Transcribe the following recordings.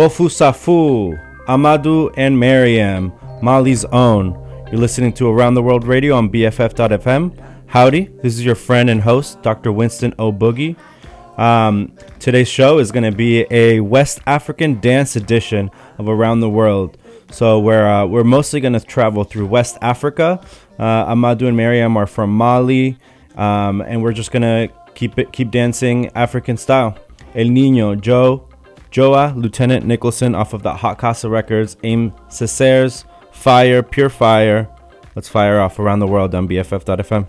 Bofou Safou, Amadou and Mariam, Mali's own. You're listening to Around the World Radio on BFF.fm. Howdy, this is your friend and host, Dr. Winston O'Boogie. Um, today's show is going to be a West African dance edition of Around the World. So we're uh, we're mostly going to travel through West Africa. Uh, Amadou and Mariam are from Mali, um, and we're just going to keep it keep dancing African style. El Nino, Joe, Joa, Lieutenant Nicholson off of the Hot Casa Records, Aim Cesairs, Fire, Pure Fire. Let's fire off around the world on BFF.fm.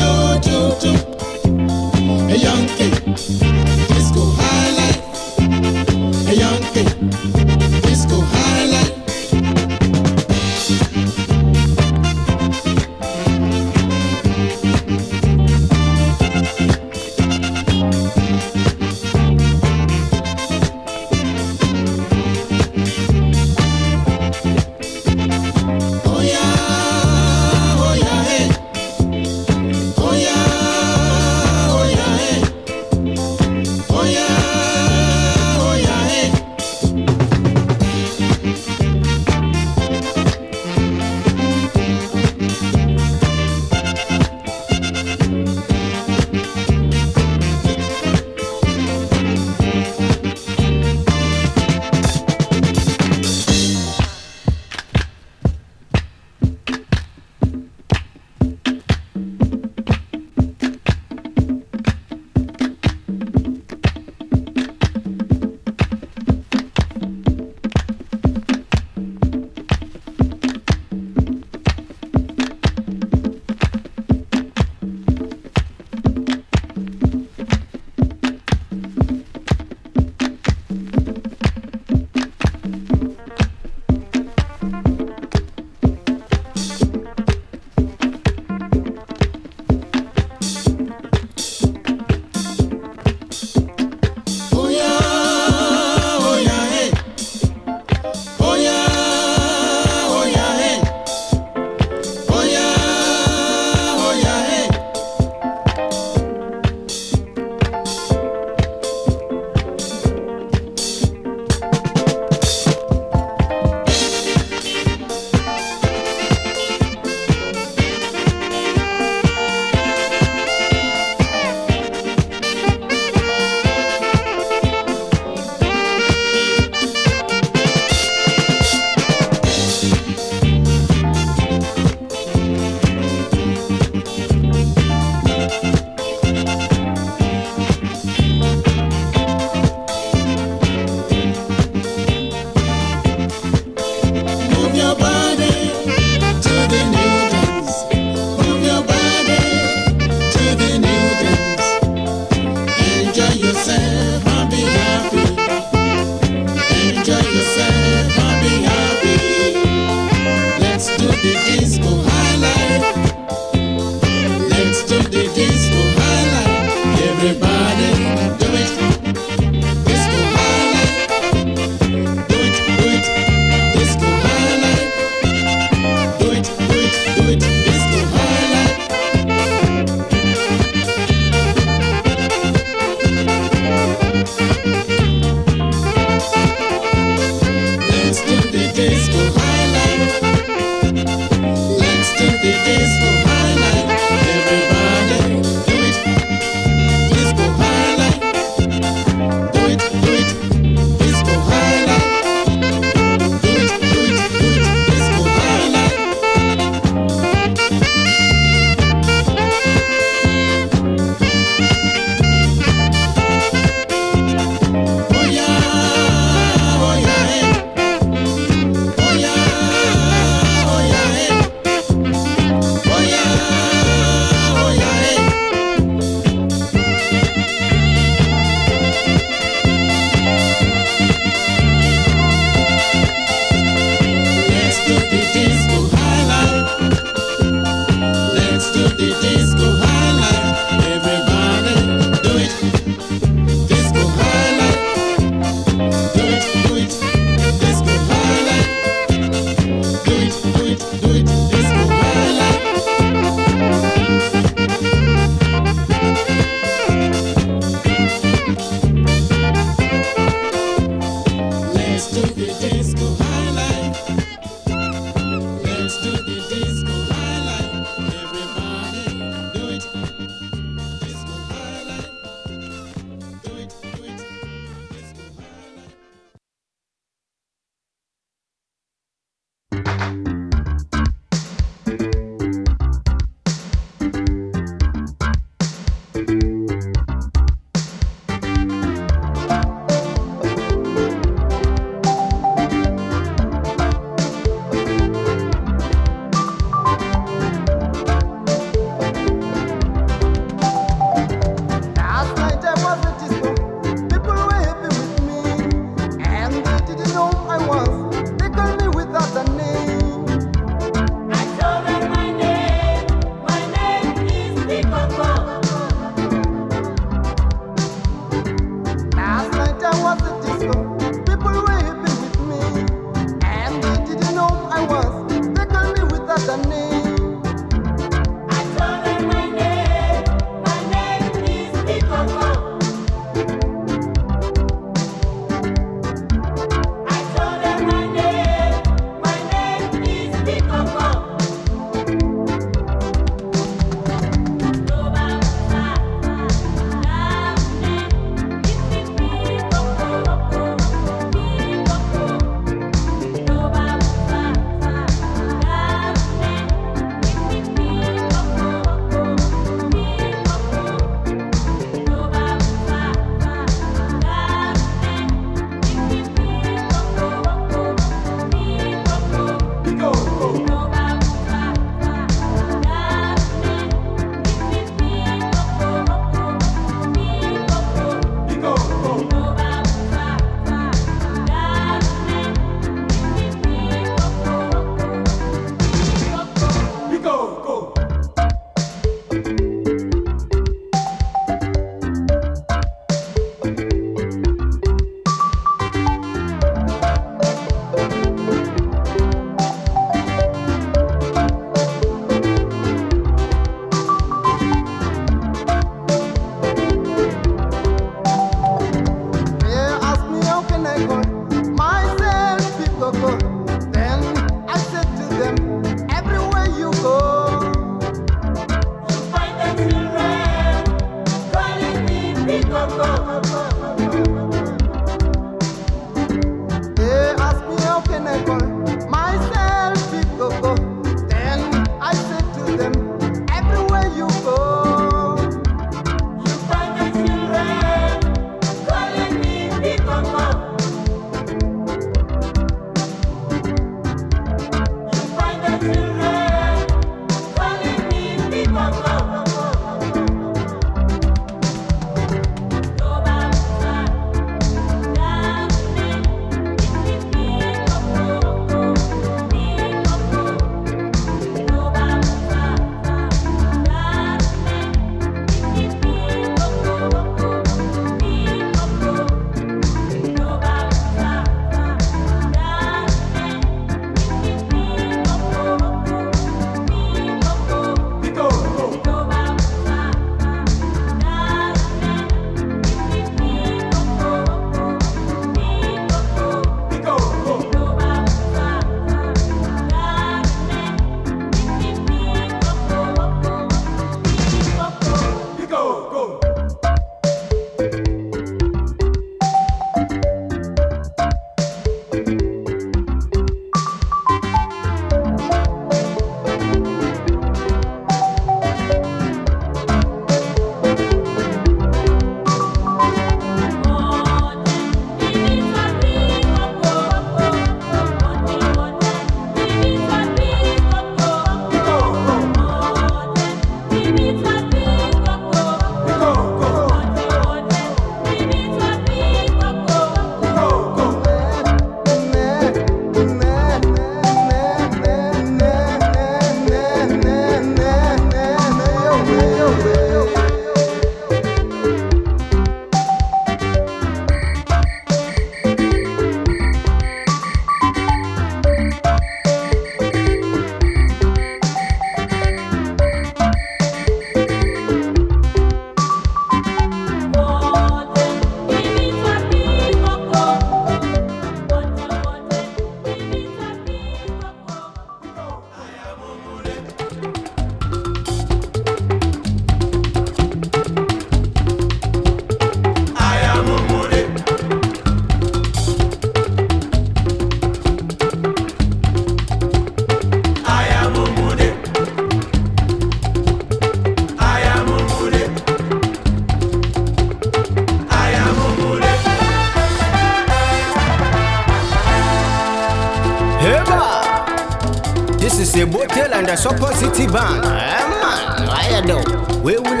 the Supper City Band. Eh, man, I know. We will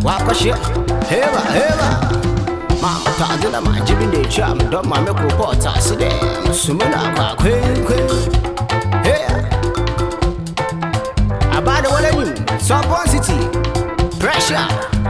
Wakoshe. Heba, heba. Mama Tadina, my Jimmy de Cham, don't my milk report. I see them. Sumina, queen, queen. Here. About the one you, Supper City. Pressure.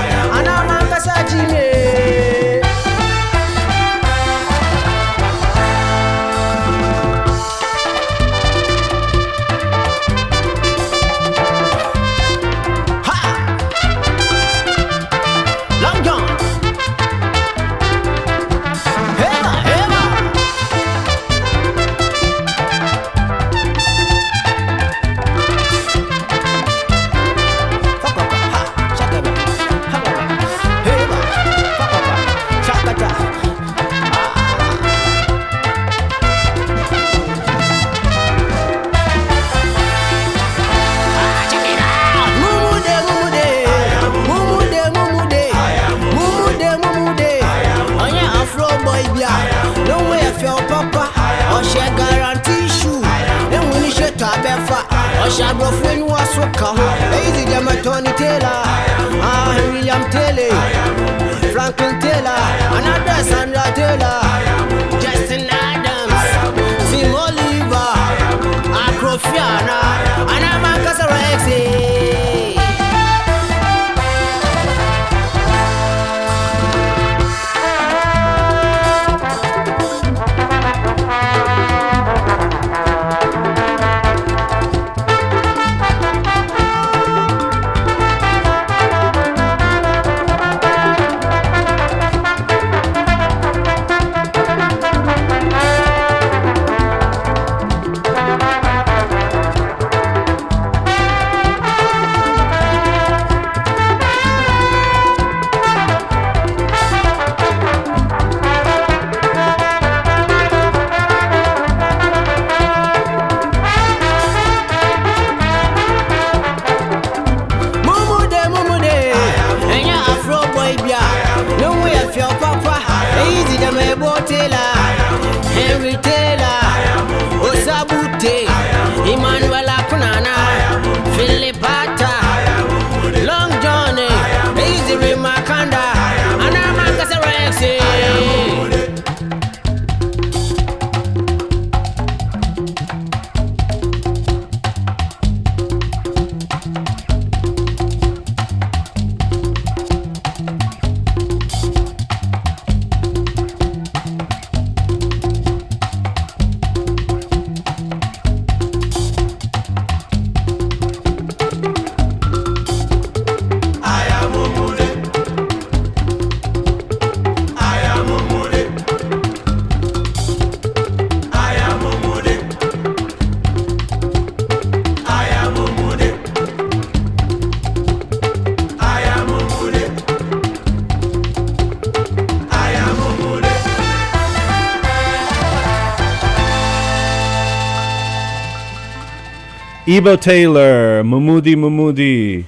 Ebo Taylor, Mumudey Mumudey,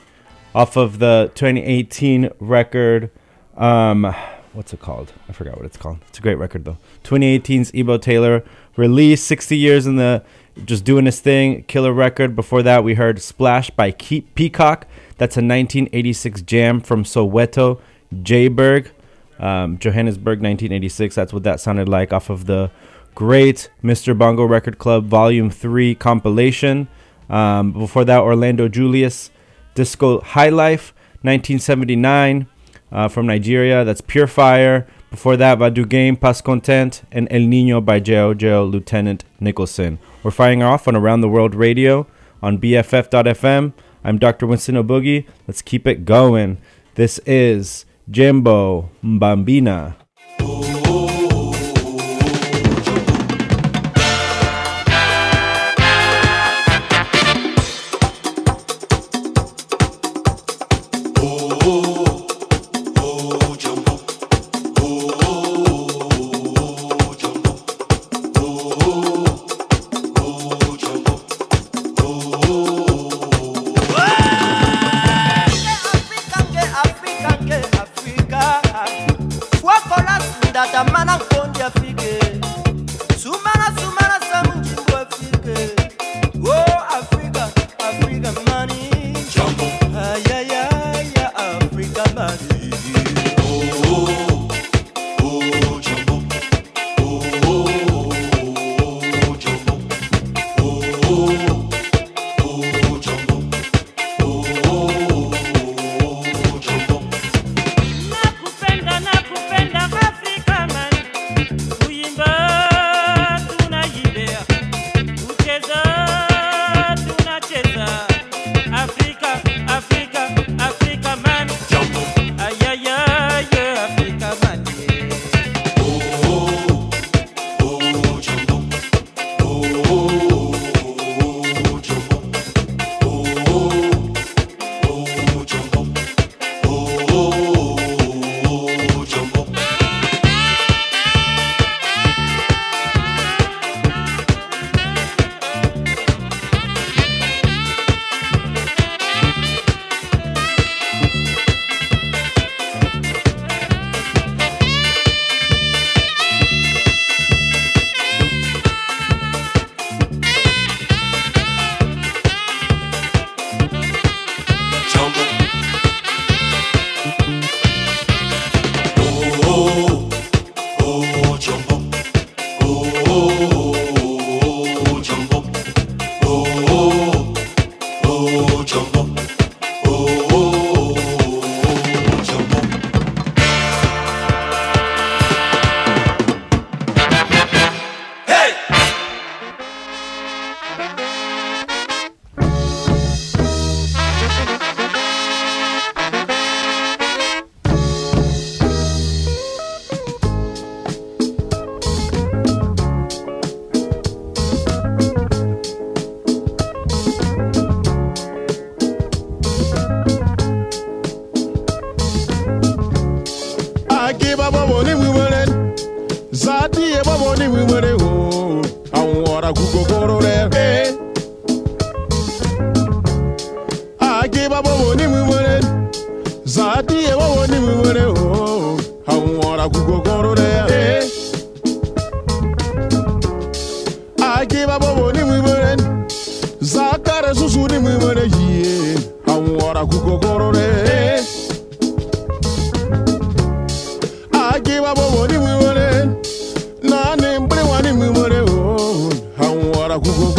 off of the 2018 record. Um, what's it called? I forgot what it's called. It's a great record though. 2018's Ebo Taylor released 60 years in the just doing his thing, killer record. Before that, we heard Splash by Ke- Peacock. That's a 1986 jam from Soweto, Jayberg, um, Johannesburg, 1986. That's what that sounded like off of the great Mr. Bongo Record Club Volume 3 compilation. Um, before that, Orlando Julius, Disco Hi-Life, 1979 uh, from Nigeria. That's Pure Fire. Before that, Vaudou Game, Pas Content, and El Nino by DjeuhDjoah Lieutenant Nicholson. We're firing off on Around the World Radio on BFF.FM. I'm Dr. Winston O'Boogie. Let's keep it going. This is Jimbo Mbamina. para Google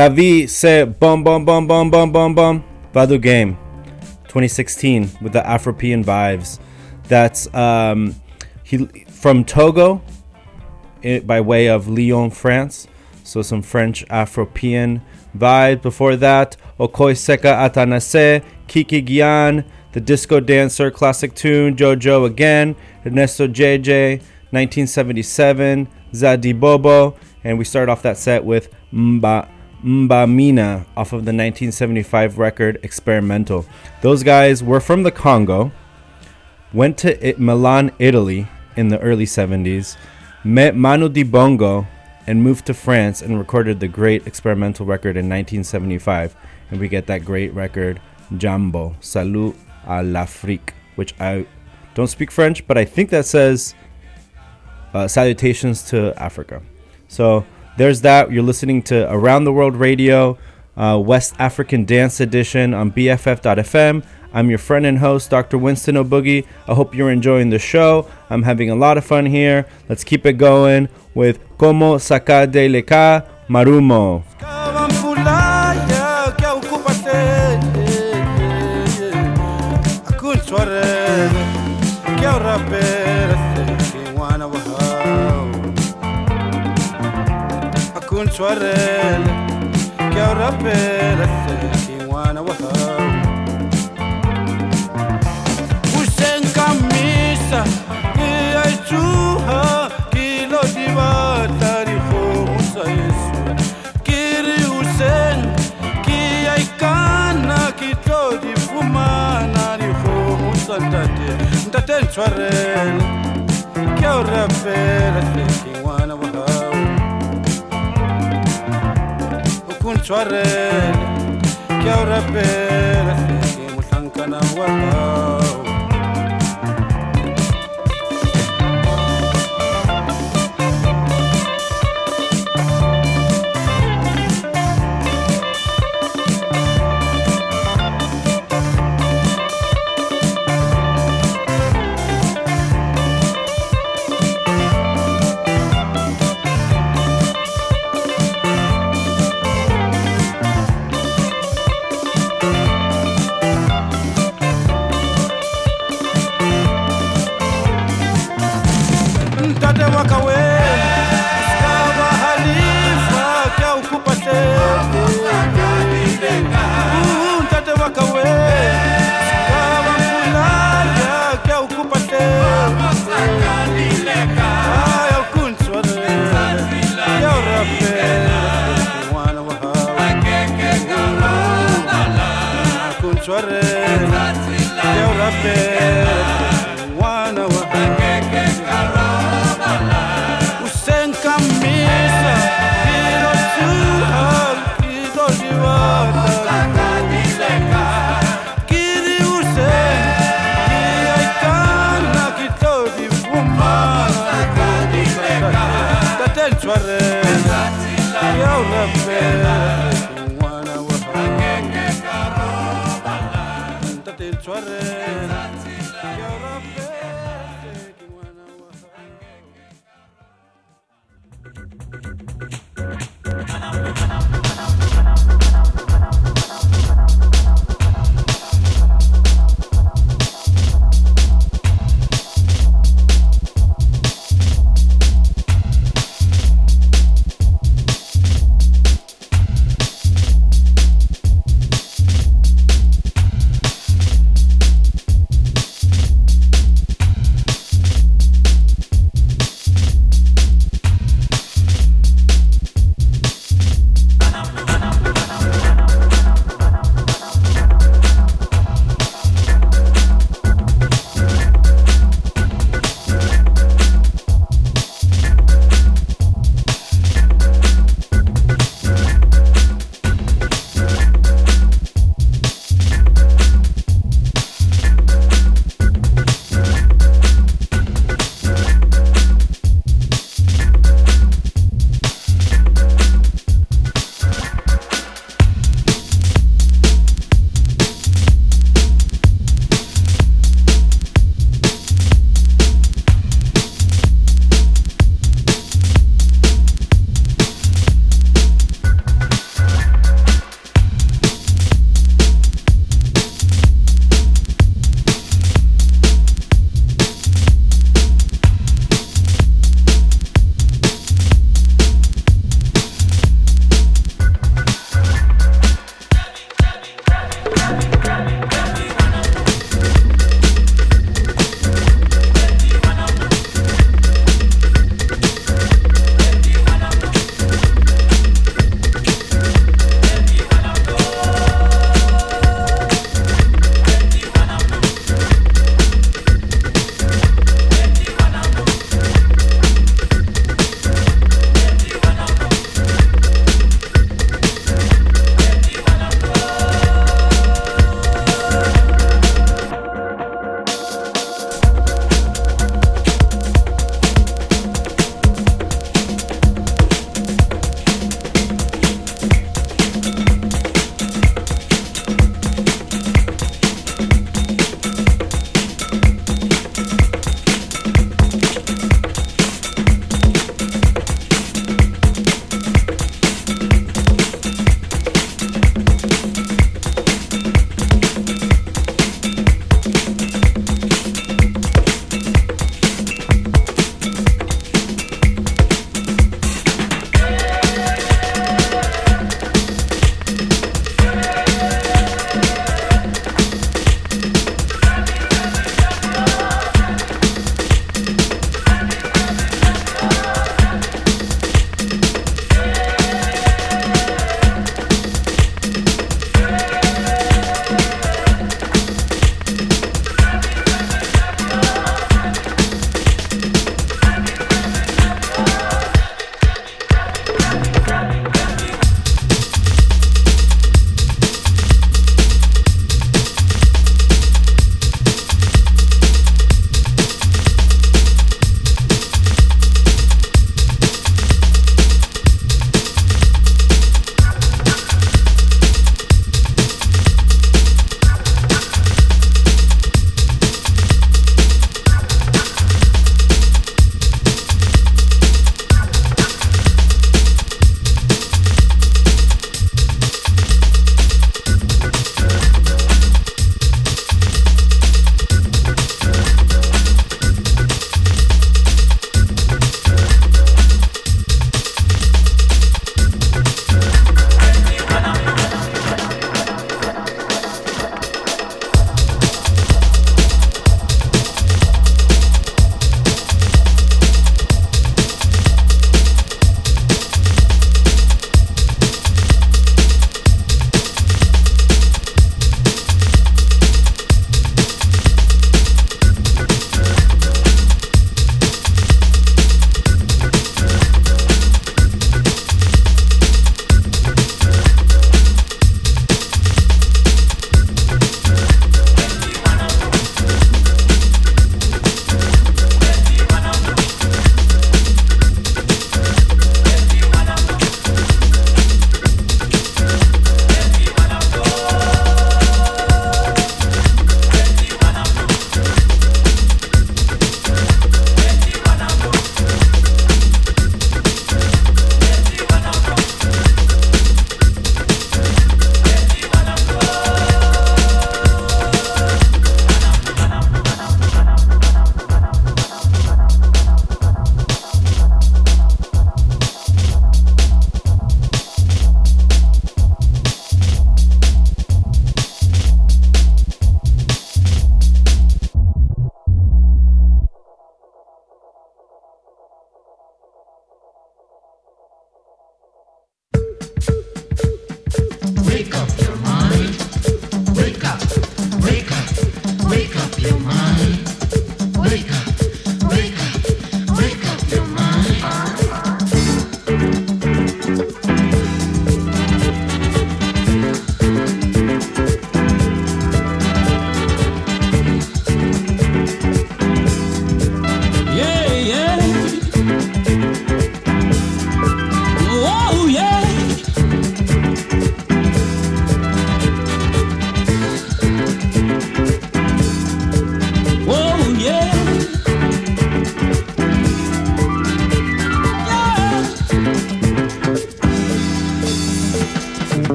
La vie c'est bum bum bum bum bum bum bum. Vaudou Game, 2016 with the Afropean vibes. That's um, he from Togo, it, by way of Lyon, France. So some French Afropean vibes. Before that, Okoi Seka Atanase, Kiki Gian, the disco dancer, classic tune, Jojo again, Ernesto Djédjé, 1977, Zadi Bobo, and we start off that set with Mba Mbamina off of the 1975 record Experimental. Those guys were from the Congo, went to I- Milan, Italy in the early 70s, met Manu Dibango, and moved to France and recorded the great experimental record in 1975. And we get that great record, Djambo, Salut à l'Afrique, which I don't speak French, but I think that says uh, salutations to Africa. So there's that. You're listening to Around the World Radio, uh, West African Dance Edition on BFF.fm. I'm your friend and host, Dr. Winston O'Boogie. I hope you're enjoying the show. I'm having a lot of fun here. Let's keep it going with Como Saca de Leca Marumo. Akun Suarez, que rapper que wana wahau Usen camisa, que ai chuha, que lo diva tariho musa Yesu Kiri Hussein, ki ai kana ki to di fumana di ho musantate picioarele Chiar repede, fie mult încă n-am Kia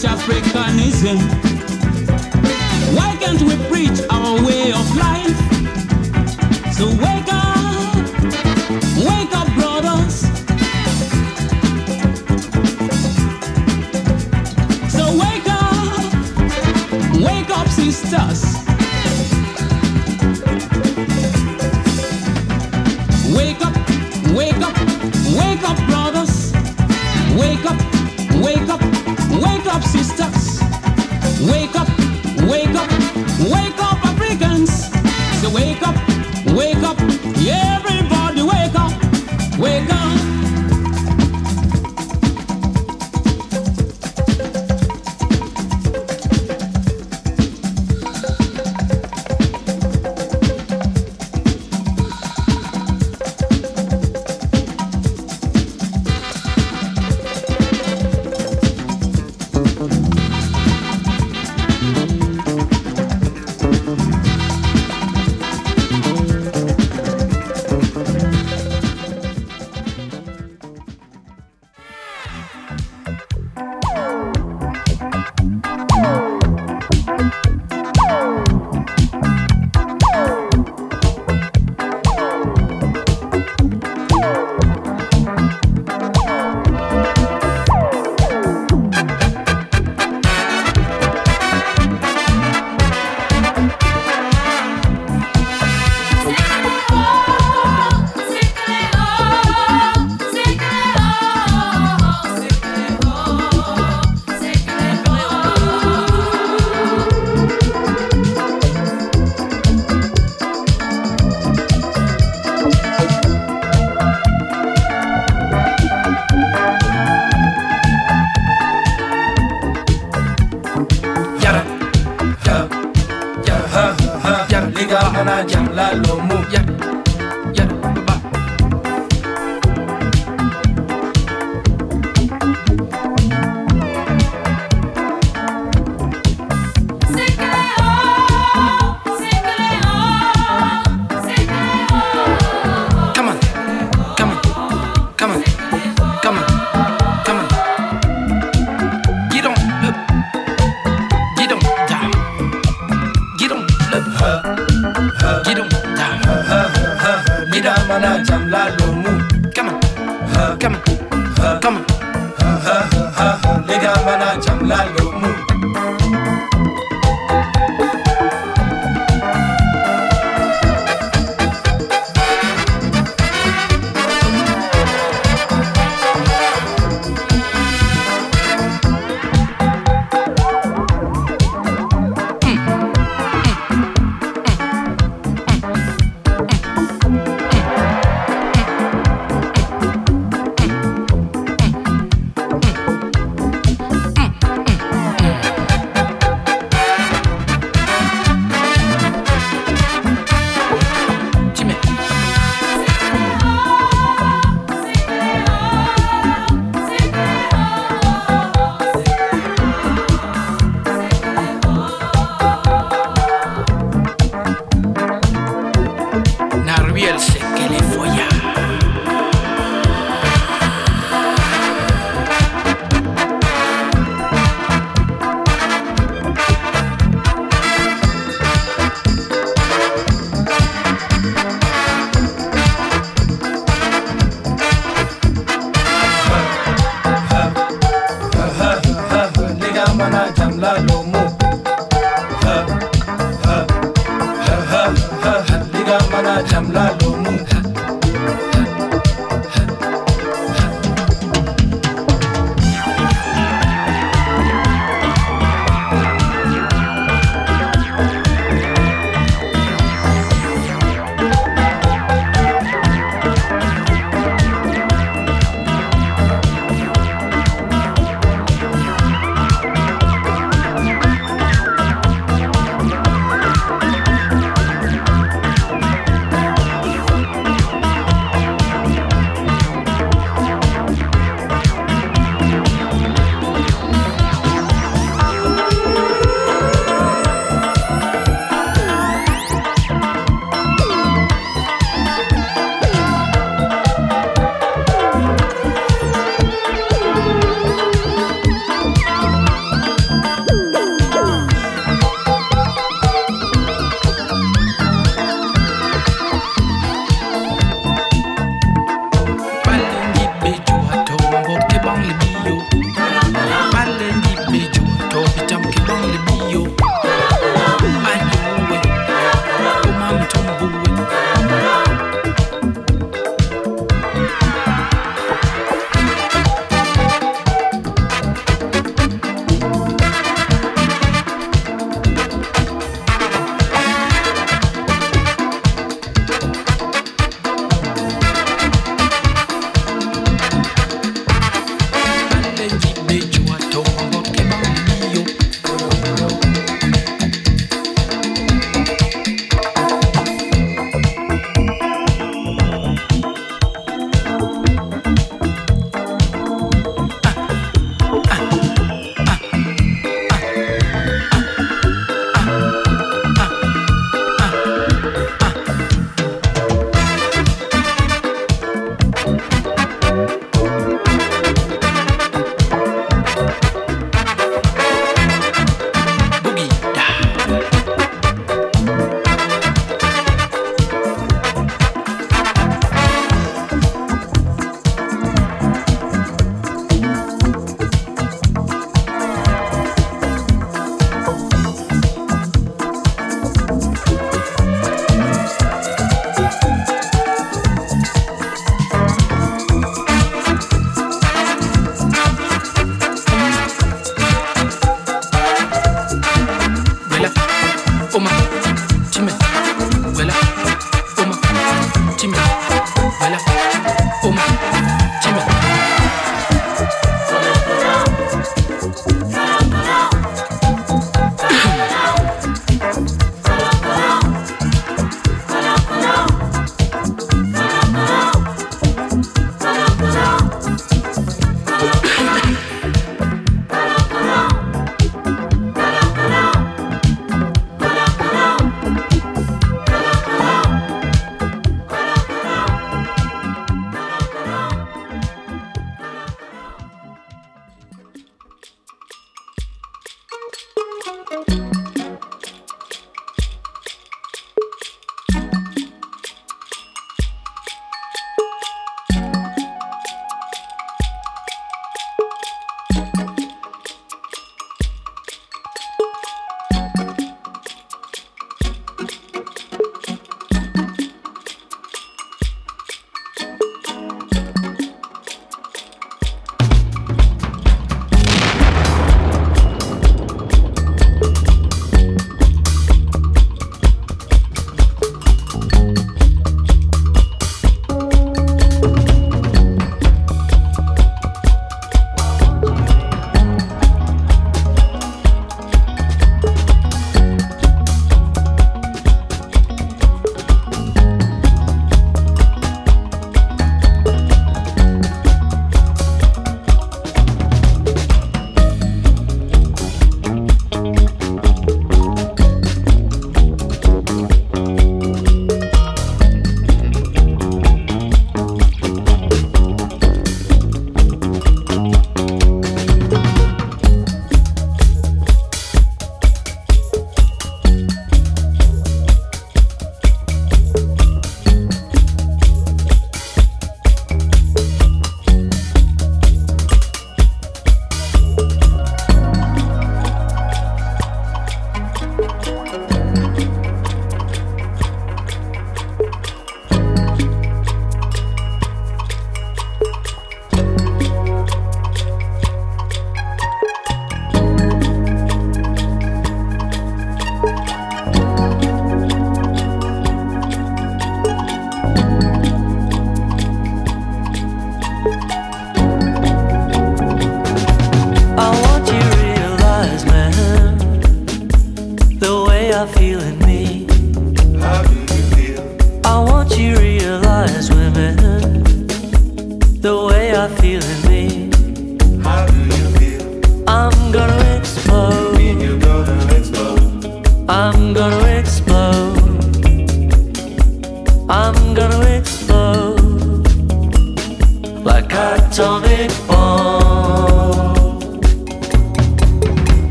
preach Africanism? Why can't we preach our way of life?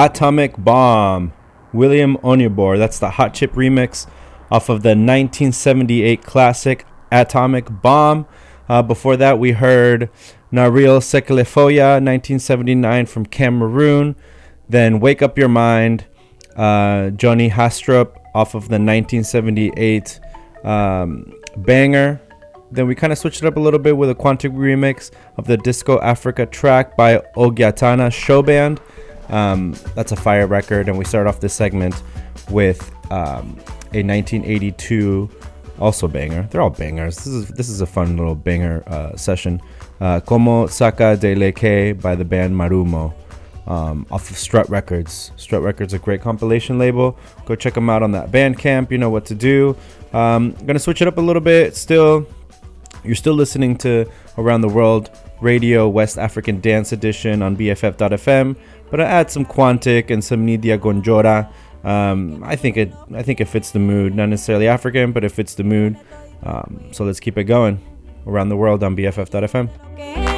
Atomic Bomb, William Onyeabor. That's the Hot Chip remix off of the 1978 classic Atomic Bomb. Uh, before that, we heard Nariel Sekelefoya, 1979 from Cameroon. Then Wake Up Your Mind, uh, Joni Haastrup off of the 1978 um, banger. Then we kind of switched it up a little bit with a Quantic remix of the Disco Africa track by Ogyatanaa Show Band. Um, that's a fire record, and we start off this segment with um, a 1982 also banger. They're all bangers. This is this is a fun little banger uh, session. Uh, Como Saca de Leque by the band Marumo. Um, off of Strut Records. Strut Records, a great compilation label. Go check them out on that Bandcamp. You know what to do. Um, gonna switch it up a little bit. Still, you're still listening to Around the World Radio West African Dance Edition on BFF.fm, but I add some Quantic and some Nidia Góngora. Um, I think it I think it fits the mood, not necessarily African, but it fits the mood. Um, so let's keep it going. Around the World on BFF.fm. Ay,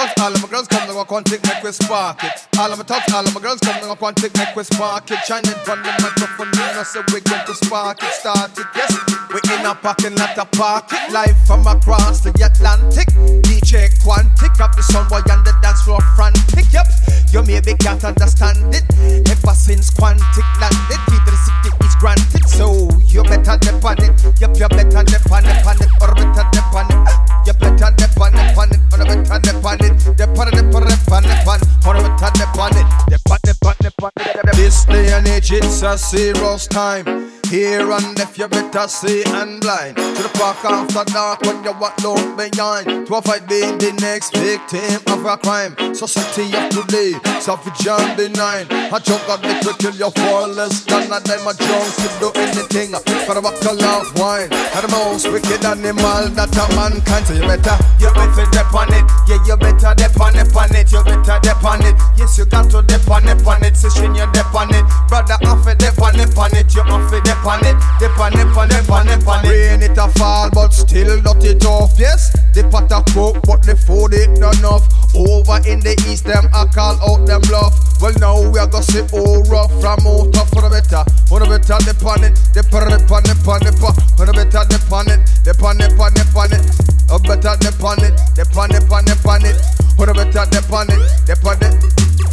Cause all of my girls come quantic make we spark it. All of my thugs, all of my girls coming on quantic make we spark it. Shining from the microphone, you know, so we going to spark it, start it. Yes, we in a parking lot, a park it. Live from across the Atlantic. DJ Quantic up the sun boy on the dance floor frantic. Yep, you maybe can't understand it. Ever since Quantic landed, Peter City is granted. So you better dip on it. Yep, you better dip on it, on it, or better dip on it. You better dip on it, on it, or better dip on it. Dip on it, dip on it, on it, on it. This day and age, it's a serious time. Here and if you better see and blind. To the park after dark when you walk look behind. To avoid being the next victim of a crime. Society of today, savage and benign. A joke of me to kill you for less than a them a junk to do anything. For a buckle of wine. And the most wicked animal that a mankind So you better, you better dip on it. Yeah, you better dip on it, on it. You better dip on it. Yes, you got to dip on it, on it. Session you dip on it. Brother, off it, dip on it, on it. You off it, dip on it, dip on it, on it, on it, on it. Rain it a fall, but still not it off. Yes, the pot a cook, but the food it not enough. Over in the east, them I call out them bluff. Well now we are gonna see all rough from out of for the better, for the better dip on it, dip on it, on it, on it, for the better dip on it, dip on it, on it, on it. A better dip on it, dip on it, on it, on it. For the better dip on it, dip on it.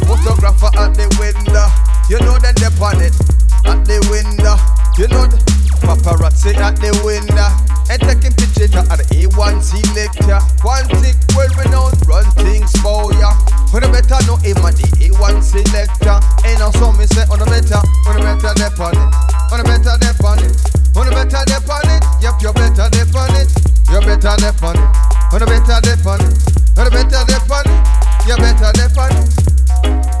Photographer at the window, you know that dip on it at the window. You know the paparazzi at the window. And taking pictures of the A1 selector. Quantic, well renowned, run things for ya. On the better know him at the A1 selector. Ain't no so me say on the better, on the better dep on it. On the better dep on it. On the better dep on it. Yep, you better dep on it. You better dep on it. On the better dep on it. On the better dep on it. You better dep on it.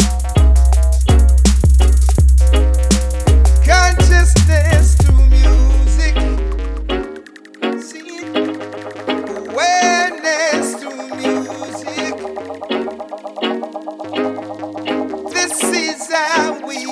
This is how we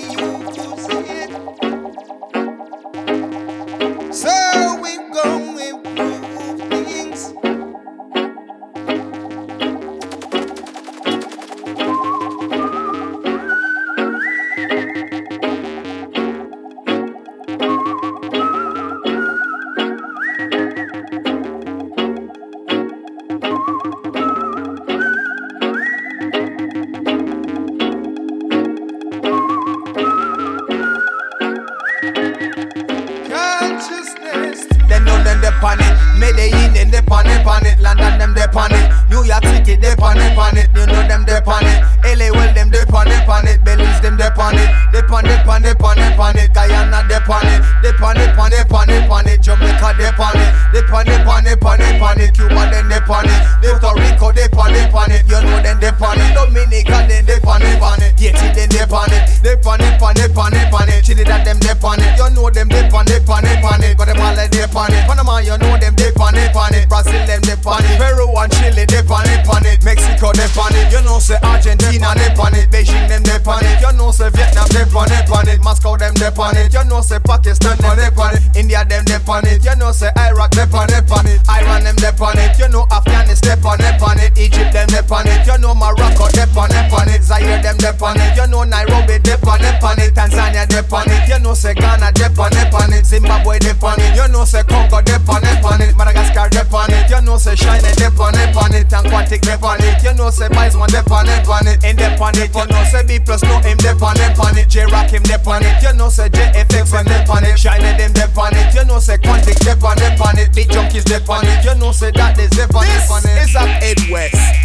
Vietnam they it, pan it. Moscow them they pan it. You know say Pakistan them they pan it. India them they pan it. You know say Iraq they pan it, pan it. Iran them they pan it. You know Afghanistan they pan it, pan it. Egypt them they pan it. You know Morocco they pan it, pan it. Zaire them they pan it. You know Nairobi they pan it, pan it. Tanzania they pan it. You know say Ghana they pan it, pan it. Zimbabwe they pan it. You know say Congo they pan it, pan it. Madagascar they pan it. You know say China they pan it, pan it. And Quantic they pan it. You know say Bizone they pan it, pan it. In. You know say B plus no him they pan it, pan it. J Rock him they pan it. You know say JFX them they pan it. China them they pan it. You know say Quantic they pan it, pan it. Big junkies they pan it. You know say that they zip pan it, pan it. This is up Ed West.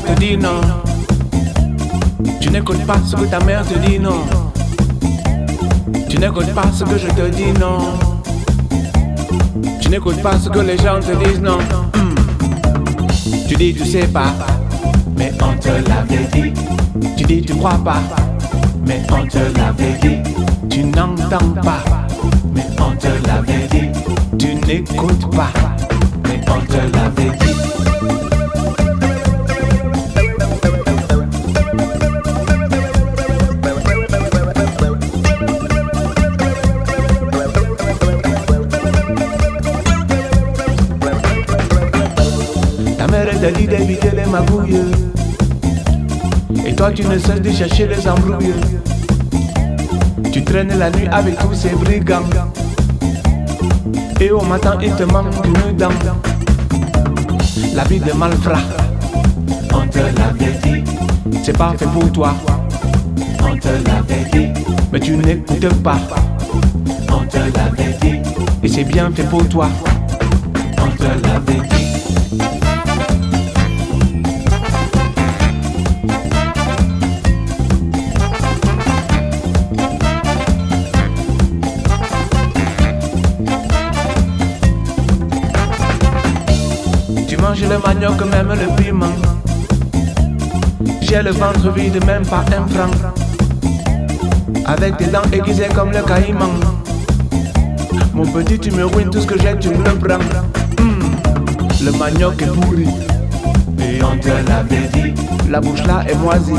Te non. Tu n'écoutes pas ce que ta mère te dit, non. Tu n'écoutes pas ce que je te dis, non. Tu n'écoutes pas ce que les gens te disent, non. Hmm. Tu dis tu sais pas, mais on te l'avait dit. Tu dis tu crois pas, mais on te l'avait dit. Tu n'entends pas, mais on te l'avait dit. Tu n'écoutes pas, mais on te l'avait dit. Et toi tu ne cesses de chercher les embrouilles. Tu traînes la nuit avec tous ces brigands. Et au matin il te manque une dent. La vie de malfrat, on te l'avait dit. C'est pas fait pour toi, on te l'avait dit. Mais tu n'écoutes pas, on te l'avait dit. Et c'est bien fait pour toi, on te l'avait dit. Le manioc, même le piment. J'ai le ventre vide, même pas un franc. Avec des dents aiguisées comme le caïman. Mon petit, tu me ruines tout ce que j'ai, tu me le prends. Hmm, Le manioc est pourri. Et on te l'avait dit. La bouche là est moisie.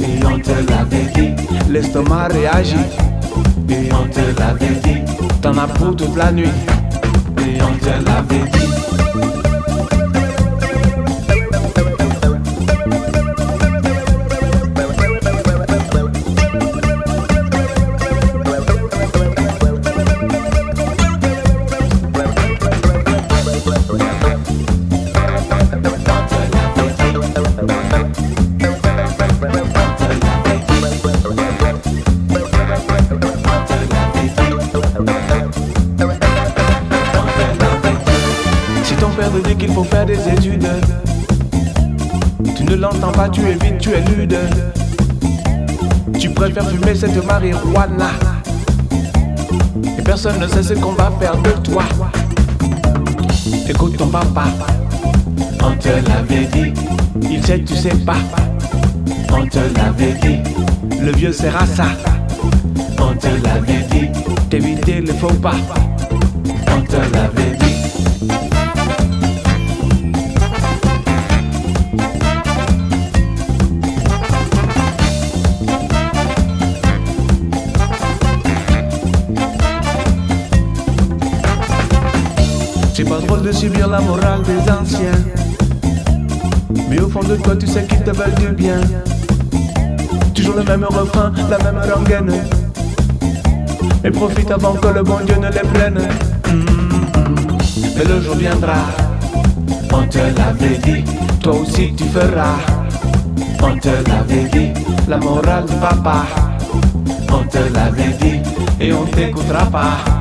Et on te l'avait dit. L'estomac réagit. Et on te l'avait dit. T'en as pour toute la nuit. Et on te l'avait dit. Pas, tu évites, tu es lude. Tu préfères fumer cette marijuana. Et personne ne sait ce qu'on va faire de toi. Écoute ton papa, on te l'avait dit, il sait tu sais pas. On te l'avait dit, le vieux sera ça. On te l'avait dit, t'éviter le faux pas. On te l'avait dit. Subir la morale des anciens. Mais au fond de toi, tu sais qu'ils te veulent du bien. Toujours le même refrain, la même rengaine. Et profite avant que le bon Dieu ne les prenne. Mm. Mais le jour viendra, on te l'avait dit, toi aussi tu feras. On te l'avait dit, la morale du papa. On te l'avait dit, et on t'écoutera pas.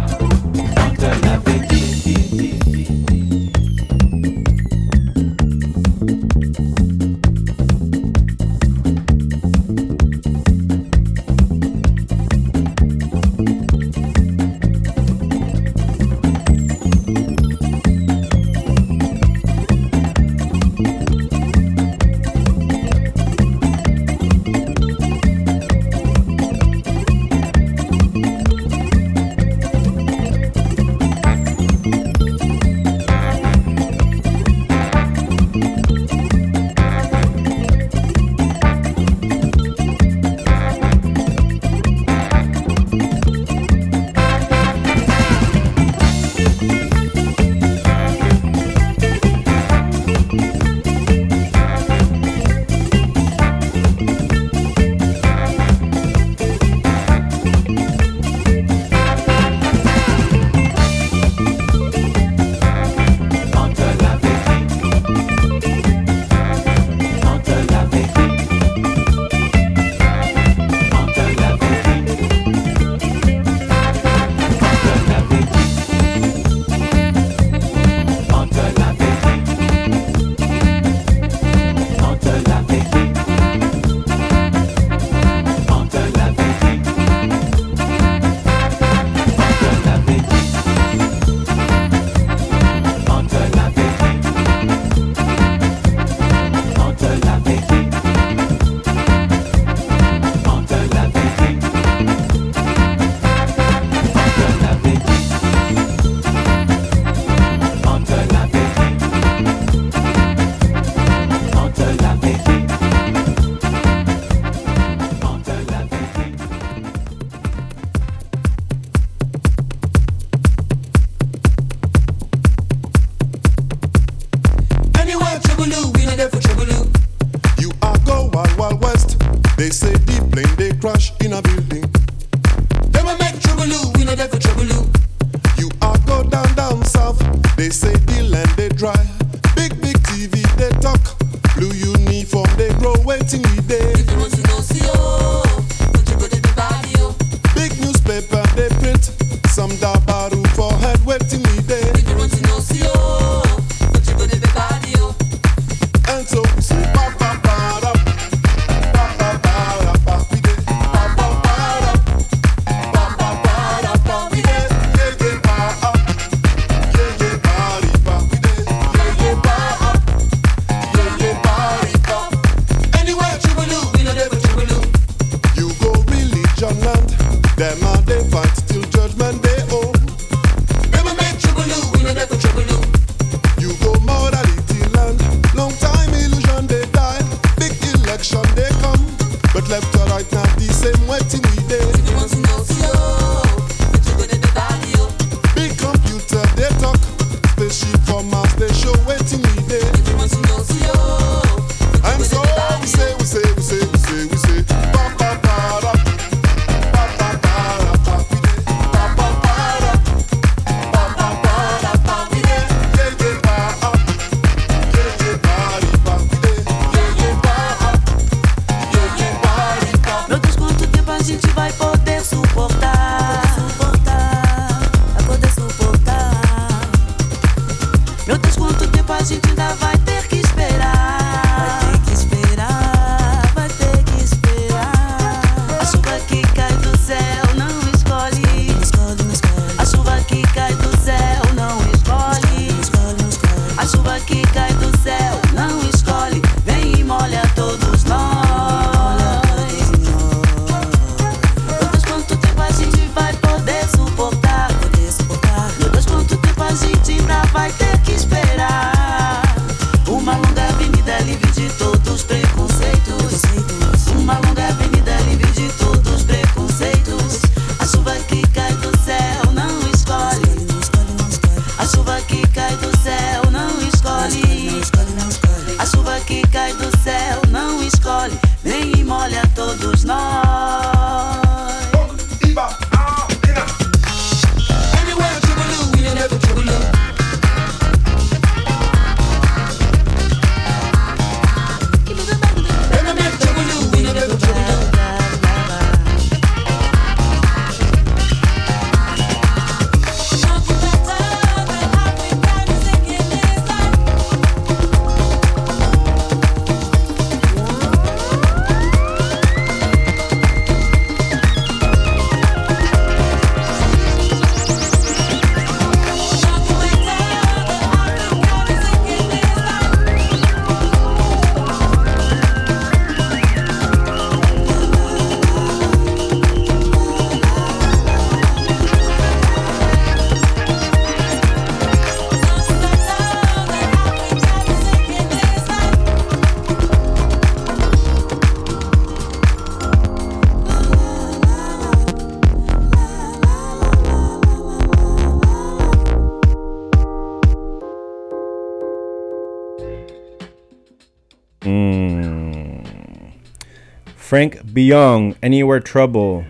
Frank Biyong, Anywhere Trouble,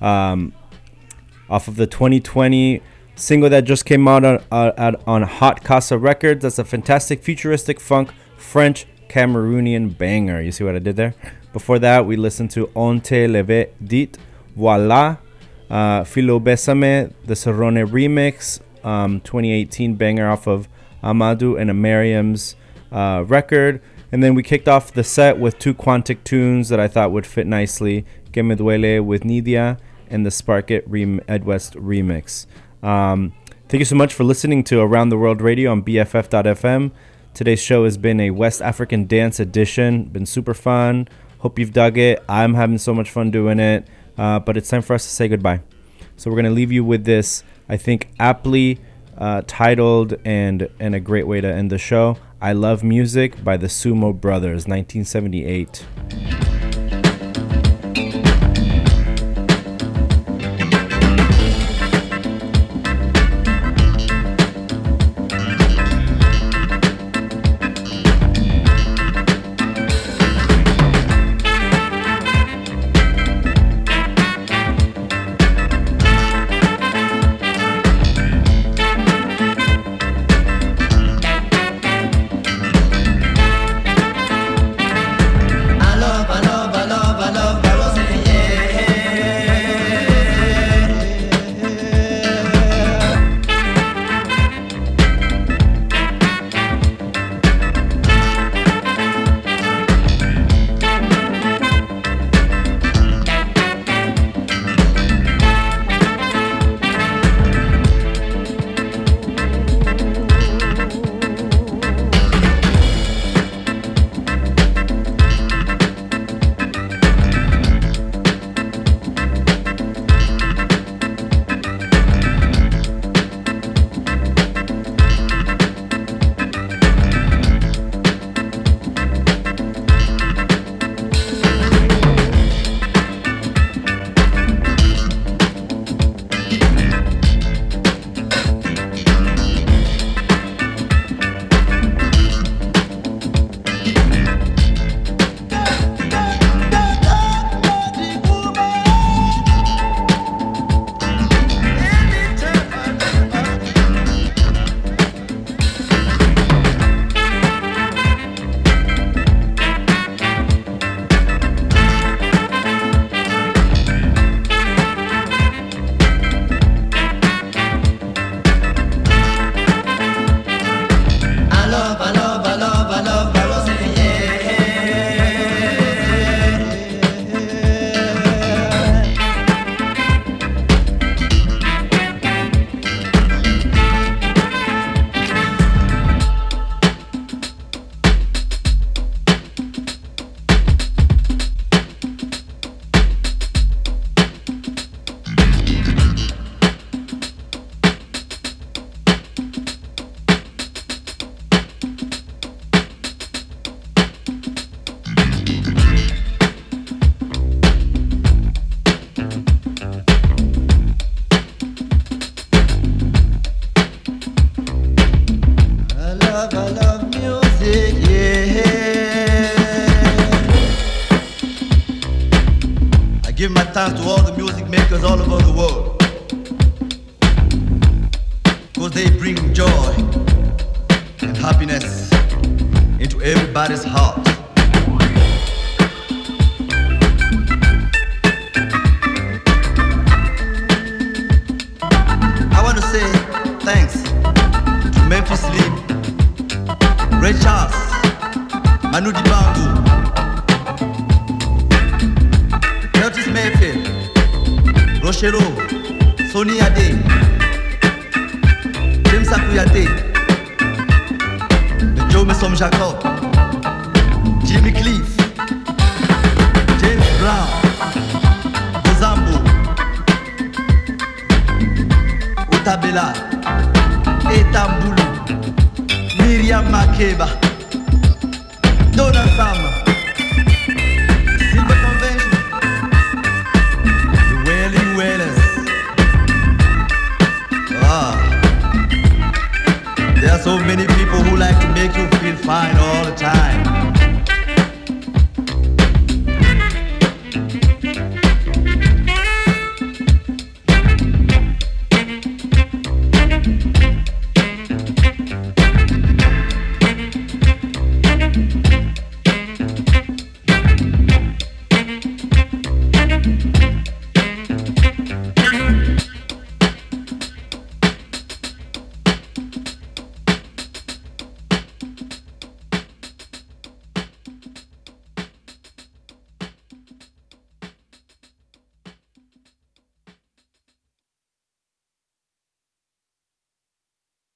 um, off of the 2020 single that just came out on, uh, on Hot Casa Records. That's a fantastic futuristic funk French Cameroonian banger. You see what I did there? Before that, we listened to On te l'avait dit, Voila, uh, Philo Besame, the Serrone remix, um, 2018 banger off of Amadou and Mariam's uh, record. And then we kicked off the set with two Quantic tunes that I thought would fit nicely Que Me Duele with Nidia and the Spark It rem- Ed West remix. Um, thank you so much for listening to Around the World Radio on BFF.fm. Today's show has been a West African dance edition. Been super fun. Hope you've dug it. I'm having so much fun doing it. Uh, but it's time for us to say goodbye. So we're gonna leave you with this. I think aptly uh, titled and and a great way to end the show. I love music by the Sumo Brothers, 1978.